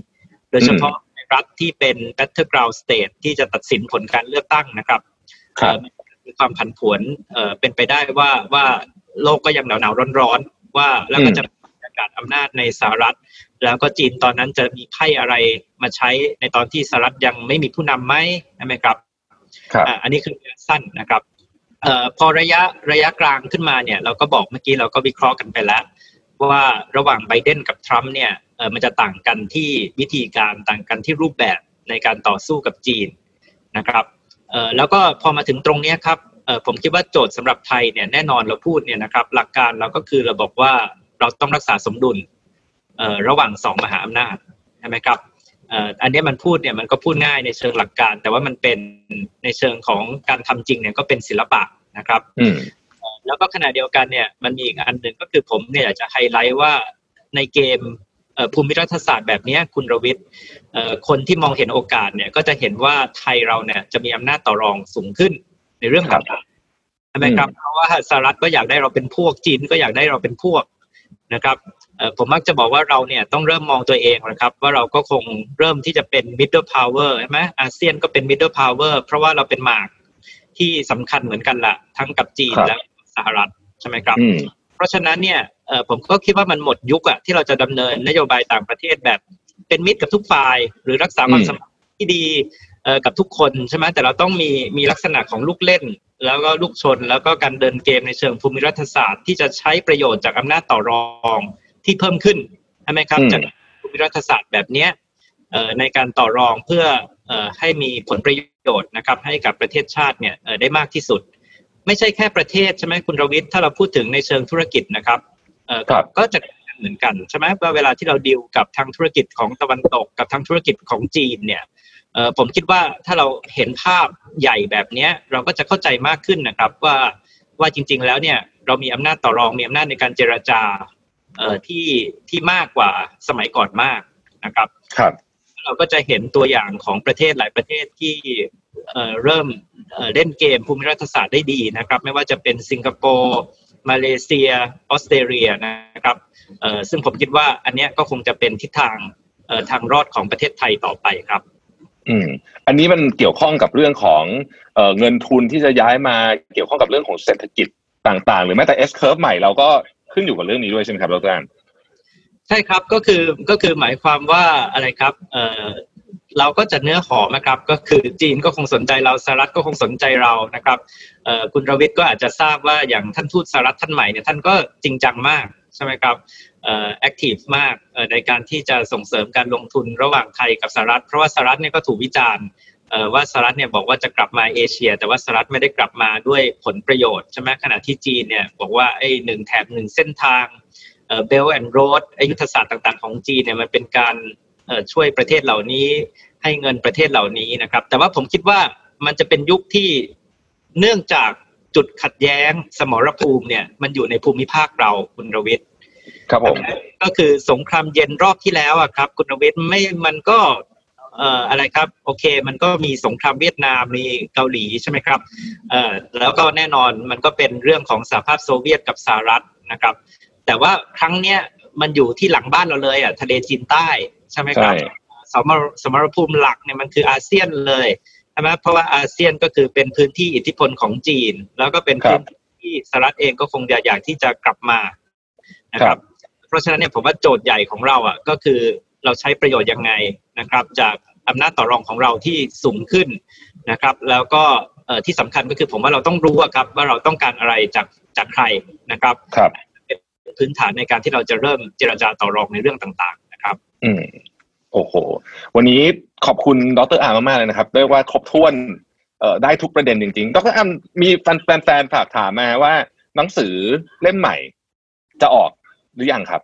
Speaker 5: โดยเฉพาะในรัฐที่เป็น battleground state ที่จะตัดสินผลการเลือกตั้งนะครับ
Speaker 4: ครับ
Speaker 5: เอ่อ มีความผันผวนเอ่อเป็นไปได้ว่าว่าโลกก็ยังหนาวหนาวร้อนร้อนๆว่าแล้วก็จะมีอากาศอำนาจในสหรัฐ แล้วก็จีนตอนนั้นจะมีไพ่อะไรมาใช้ในตอนที่สหรัฐยังไม่มีผู้นำไหมใช่ไหมครับ
Speaker 4: ครับ
Speaker 5: อ่าอันนี้คือระยะสั้นนะครับเอ่อพอระยะระยะกลางขึ้นมาเนี่ย เราก็บอกเมื่อกี้เราก็วิเคราะห์กันไปแล้วว่าระหว่างไบเดนกับทรัมป์เนี่ยเอ่อมันจะต่างกันที่วิธีการต่างกันที่รูปแบบในการต่อสู้กับจีนนะครับเอ่อ แล้วก็พอมาถึงตรงเนี้ยครับเอ่อผมคิดว่าโจทย์สำหรับไทยเนี่ยแน่นอนเราพูดเนี่ยนะครับหลักการเราก็คือเราบอกว่าเราต้องรักษาสมดุลเอ่อระหว่างสองมหาอำนาจใช่ไหมครับเอ่ออันเนี้ยมันพูดเนี่ยมันก็พูดง่ายในเชิงหลักการ แต่ว่ามันเป็นในเชิงของการทำจริงเนี่ยก็เป็นศิลปะนะครับ
Speaker 4: อืม
Speaker 5: แล้วก็ขณะเดียวกันเนี่ยมันมีอีกอันหนึ่งก็คือผมเนี่ยอยากจะไฮไลท์ว่าในเกมเอ่อ ภูมิรัฐศาสตร์แบบเนี้ยคุณรวิทย์เอ่อคนที่มองเห็นโอกาสเนี่ยก็จะเห็นว่าไทยเราเนี่ยจะมีอำนาจต่อรองสูงขึ้นในเรื่องต่างๆใช่ไหมครับเพราะว่าสหรัฐก็อยากได้เราเป็นพวกจีนก็อยากได้เราเป็นพวกนะครับเอ่อผมมักจะบอกว่าเราเนี่ยต้องเริ่มมองตัวเองนะครับ ว่าเราก็คงเริ่มที่จะเป็น middle power ใช่ไหมอาเซียนก็เป็น middle power เพราะว่าเราเป็นหมากที่สำคัญเหมือนกันละทั้งกับจีน
Speaker 4: ครับ
Speaker 5: และสหรัฐใช่ไหมครับ
Speaker 4: อืม
Speaker 5: เพราะฉะนั้นเนี่ยเอ่อ ผมก็คิดว่ามันหมดยุคอะที่เราจะดำเนินนโยบายต่างประเทศแบบ เป็นมิตรกับทุกฝ่าย หรือรักษาความ
Speaker 4: อืม
Speaker 5: สัมพันธ์ที่ดีเอ่อกับทุกคนใช่ไหมแต่เราต้องมีมีลักษณะของลูกเล่น แล้วก็ลูกชน แล้วก็การเดินเกมในเชิงภูมิรัฐศาสตร์ ที่จะใช้ประโยชน์จากอำนาจต่อรองที่เพิ่มขึ้นใช่ไหมครับ
Speaker 4: อืม
Speaker 5: จากภูมิรัฐศาสตร์แบบเนี้ยเอ่อในการต่อรองเพื่อเอ่อให้มีผลประโยชน์นะครับให้กับประเทศชาติเนี่ยเอ่อได้มากที่สุด ไม่ใช่แค่ประเทศใช่ไหมคุณรวิทย์ถ้าเราพูดถึงในเชิงธุรกิจนะครับเอ่อ
Speaker 4: ครับ
Speaker 5: ก็จะเหมือนกันใช่ไหมว่าเวลาที่เราดีลกับทางธุรกิจของตะวันตก กับทางธุรกิจของจีนเนี่ยเออผมคิดว่าถ้าเราเห็นภาพใหญ่แบบเนี้ยเราก็จะเข้าใจมากขึ้นนะครับว่าว่าจริง ๆ แล้วเนี่ยเรามีอำนาจต่อรองมีอำนาจในการเจรจาเอ่อที่ที่มากกว่าสมัยก่อนมากนะครับ
Speaker 4: ครับ
Speaker 5: เราก็จะเห็นตัวอย่างของประเทศหลายประเทศที่เอ่อเริ่มเอ่อเล่นเกมภูมิรัฐศาสตร์ได้ดีนะครับ ไม่ว่าจะเป็นสิงคโปร์ มาเลเซียออสเตรเลียนะครับเอ่อซึ่งผมคิดว่าอันเนี้ยก็คงจะเป็นทิศทางเอ่อทางรอดของประเทศไทยต่อไปครับ
Speaker 4: อืมอันนี้มันเกี่ยวข้องกับเรื่องของเอ่อเงินทุนที่จะย้ายมาเกี่ยวข้องกับเรื่องของเศรษฐกิจต่าง ๆ หรือแม้แต่ S curve ใหม่เราก็ขึ้นอยู่กับเรื่องนี้ด้วยใช่ไหมครับดรอัน
Speaker 5: ใช่ครับก็คือก็คือหมายความว่าอะไรครับ เราก็จะเนื้อหอมนะครับ ก็คือจีนก็คงสนใจเราสหรัฐก็คงสนใจเรานะครับคุณรวิทย์ก็อาจจะทราบว่าอย่างท่านทูตสหรัฐท่านใหม่เนี่ยท่านก็จริงจังมากใช่ไหมครับเอ่อแอคทีฟมากเอ่อในการที่จะส่งเสริมการลงทุนระหว่างไทยกับสหรัฐ เพราะว่าสหรัฐเนี่ยก็ถูกวิจารณ์เอ่อว่าสหรัฐเนี่ยบอกว่าจะกลับมาเอเชีย แต่ว่าสหรัฐไม่ได้กลับมาด้วยผลประโยชน์ใช่ไหมขณะที่จีนเนี่ยบอกว่าไอ้หนึ่งแถบหนึ่งเส้นทางเบลแอนด์โรดยุทธศาสตร์ต่างๆของจีนเนี่ยมันเป็นการ ช่วยประเทศเหล่านี้ให้เงินประเทศเหล่านี้นะครับ แต่ว่าผมคิดว่ามันจะเป็นยุคที่เนื่องจากจุดขัดแย้งสมรภูมิเนี่ยมันอยู่ในภูมิภาคเราคุณรวิทย์
Speaker 4: ครับผม
Speaker 5: ก็คือสงครามเย็นรอบที่แล้วอะครับ คุณรวิทย์ไม่มันก็เอ่ออะไรครับ โอเค มันก็มีสงครามเวียดนามมีเกาหลีใช่ไหมครับเอ่อแล้วก็แน่นอนมันก็เป็นเรื่องของสหภาพโซเวียตกับสหรัฐนะครับ แต่ว่าครั้งเนี้ยมันอยู่ที่หลังบ้านเราเลยอะทะเลจีนใต้ ใช่ไหมค
Speaker 4: ใช่
Speaker 5: รับสมรสมรภูมิหลักเนี่ยมันคืออาเซียนเลยใช่ไหมเพราะว่าอาเซียนก็คือเป็นพื้นที่อิทธิพลของจีน แล้วก็เป็นพื้นที่ที่สหรัฐเองก็คงอยากที่จะกลับมานะครับ เพราะฉะนั้นเนี่ยผมว่าโจทย์ใหญ่ของเราอะก็คือเราใช้ประโยชน์ยังไงนะครับ จากอำนาจต่อรองของเราที่สูงขึ้นนะครับ แล้วก็เอ่อที่สำคัญก็คือผมว่าเราต้องรู้อะครับว่าเราต้องการอะไรจากจากใครนะครับ
Speaker 4: ครับ
Speaker 5: พื้นฐานในการที่เราจะเริ่มเจรจาต่อรองในเรื่องต่างๆนะครับ
Speaker 4: อืมโอ้โห วันนี้ขอบคุณดรอาร์มากๆเลยนะครับเรียกว่าครบถ้วนเอ่อได้ทุกประเด็นจริงๆดรอาร์มมีแฟนๆฝากถามมาว่า หนังสือเล่มใหม่ จะออกหรือยังครับ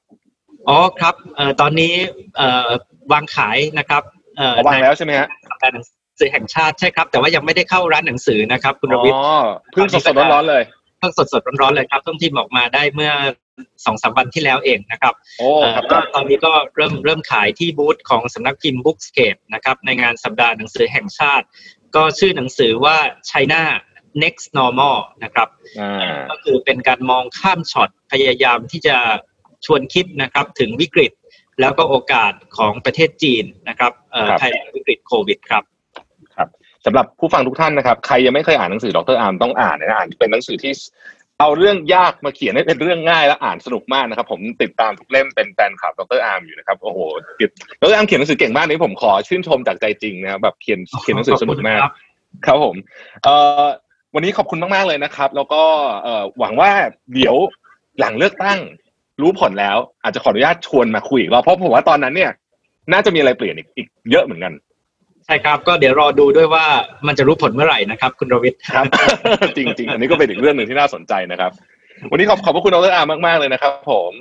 Speaker 5: อ๋อครับเอ่อตอนนี้เอ่อวางขายนะครับเอ่อ
Speaker 4: เอาวางแล้วใช่ไหมฮะ
Speaker 5: ในสัปดาห์หนังสือแห่งชาติใช่ครับ แต่ว่ายังไม่ได้เข้าร้านหนังสือนะครับ คุณรวิทย์
Speaker 4: อ๋อเพิ่งสดๆร้อนๆเลย
Speaker 5: เพิ่งสดๆร้อนๆเลยครับเพิ่งพิมพ์ออกมาได้เมื่อ สองสามวันที่แล้วเองนะครับ
Speaker 4: โอ้
Speaker 5: เอ่อ
Speaker 4: ครับ
Speaker 5: ก็ตอนนี้ก็เริ่มเริ่มขายที่บูธของสำนักพิมพ์ Bookscape นะครับในงานสัปดาห์หนังสือแห่งชาติ ก็ชื่อหนังสือว่า China Next Normal นะครับ
Speaker 4: อ่า
Speaker 5: ก็คือเป็นการมองข้ามช็อตพยายามที่จะชวนคิดนะครับถึงวิกฤตแล้วก็โอกาสของประเทศจีนนะครับเอ่อ
Speaker 4: ครับ
Speaker 5: ภายหลังวิกฤตโควิดครับ
Speaker 4: สำหรับผู้ฟังทุกท่านนะครับ ใครยังไม่เคยอ่านหนังสือดรอาร์มต้องอ่านนะอ่านเป็นหนังสือที่ เอาเรื่องยากมาเขียนให้เป็นเรื่องง่ายและอ่านสนุกมากนะครับ ผมติดตามทุกเล่มเป็นแฟนคลับดรอาร์มอยู่นะครับโอ้โหดรอาร์มเขียนหนังสือเก่งมากนี่ผมขอชื่นชมจากใจจริงนะครับแบบเขียนเขียนหนังสือสนุกมาก
Speaker 5: ครับ
Speaker 4: ผมเอ่อวันนี้ขอบคุณมาก ๆ เลยนะครับ แล้วก็เอ่อหวังว่าเดี๋ยวหลังเลือกตั้ง รู้ผลแล้วอาจจะขออนุญาตชวนมาคุยอีกรอบเพราะผมว่าตอนนั้นเนี่ย น่าจะมีอะไรเปลี่ยนอีกเยอะเหมือนกัน
Speaker 5: ใช่ครับก็เดี๋ยวรอดูด้วยว่ามันจะรู้ผลเมื่อไหร่นะครับ คุณรวิทย์
Speaker 4: ครับ จริง ๆ อันนี้ก็เป็นอีกเรื่องหนึ่งที่น่าสนใจนะครับ วันนี้ขอบขอบพระคุณดรอาร์มากๆเลยนะครับ ผม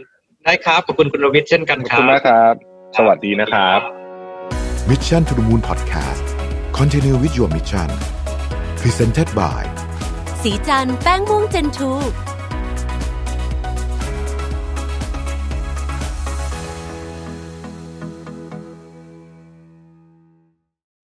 Speaker 5: ได้ครับขอบคุณคุณรวิทย์เช่นกัน
Speaker 4: ขอบ
Speaker 5: ครั
Speaker 4: คุณ
Speaker 5: บ
Speaker 4: มากครับ สวัสดีนะครับ
Speaker 1: Mission to the Moon Podcast Continue with your mission Presented by
Speaker 2: สีจันแป้งม่วงเจนทู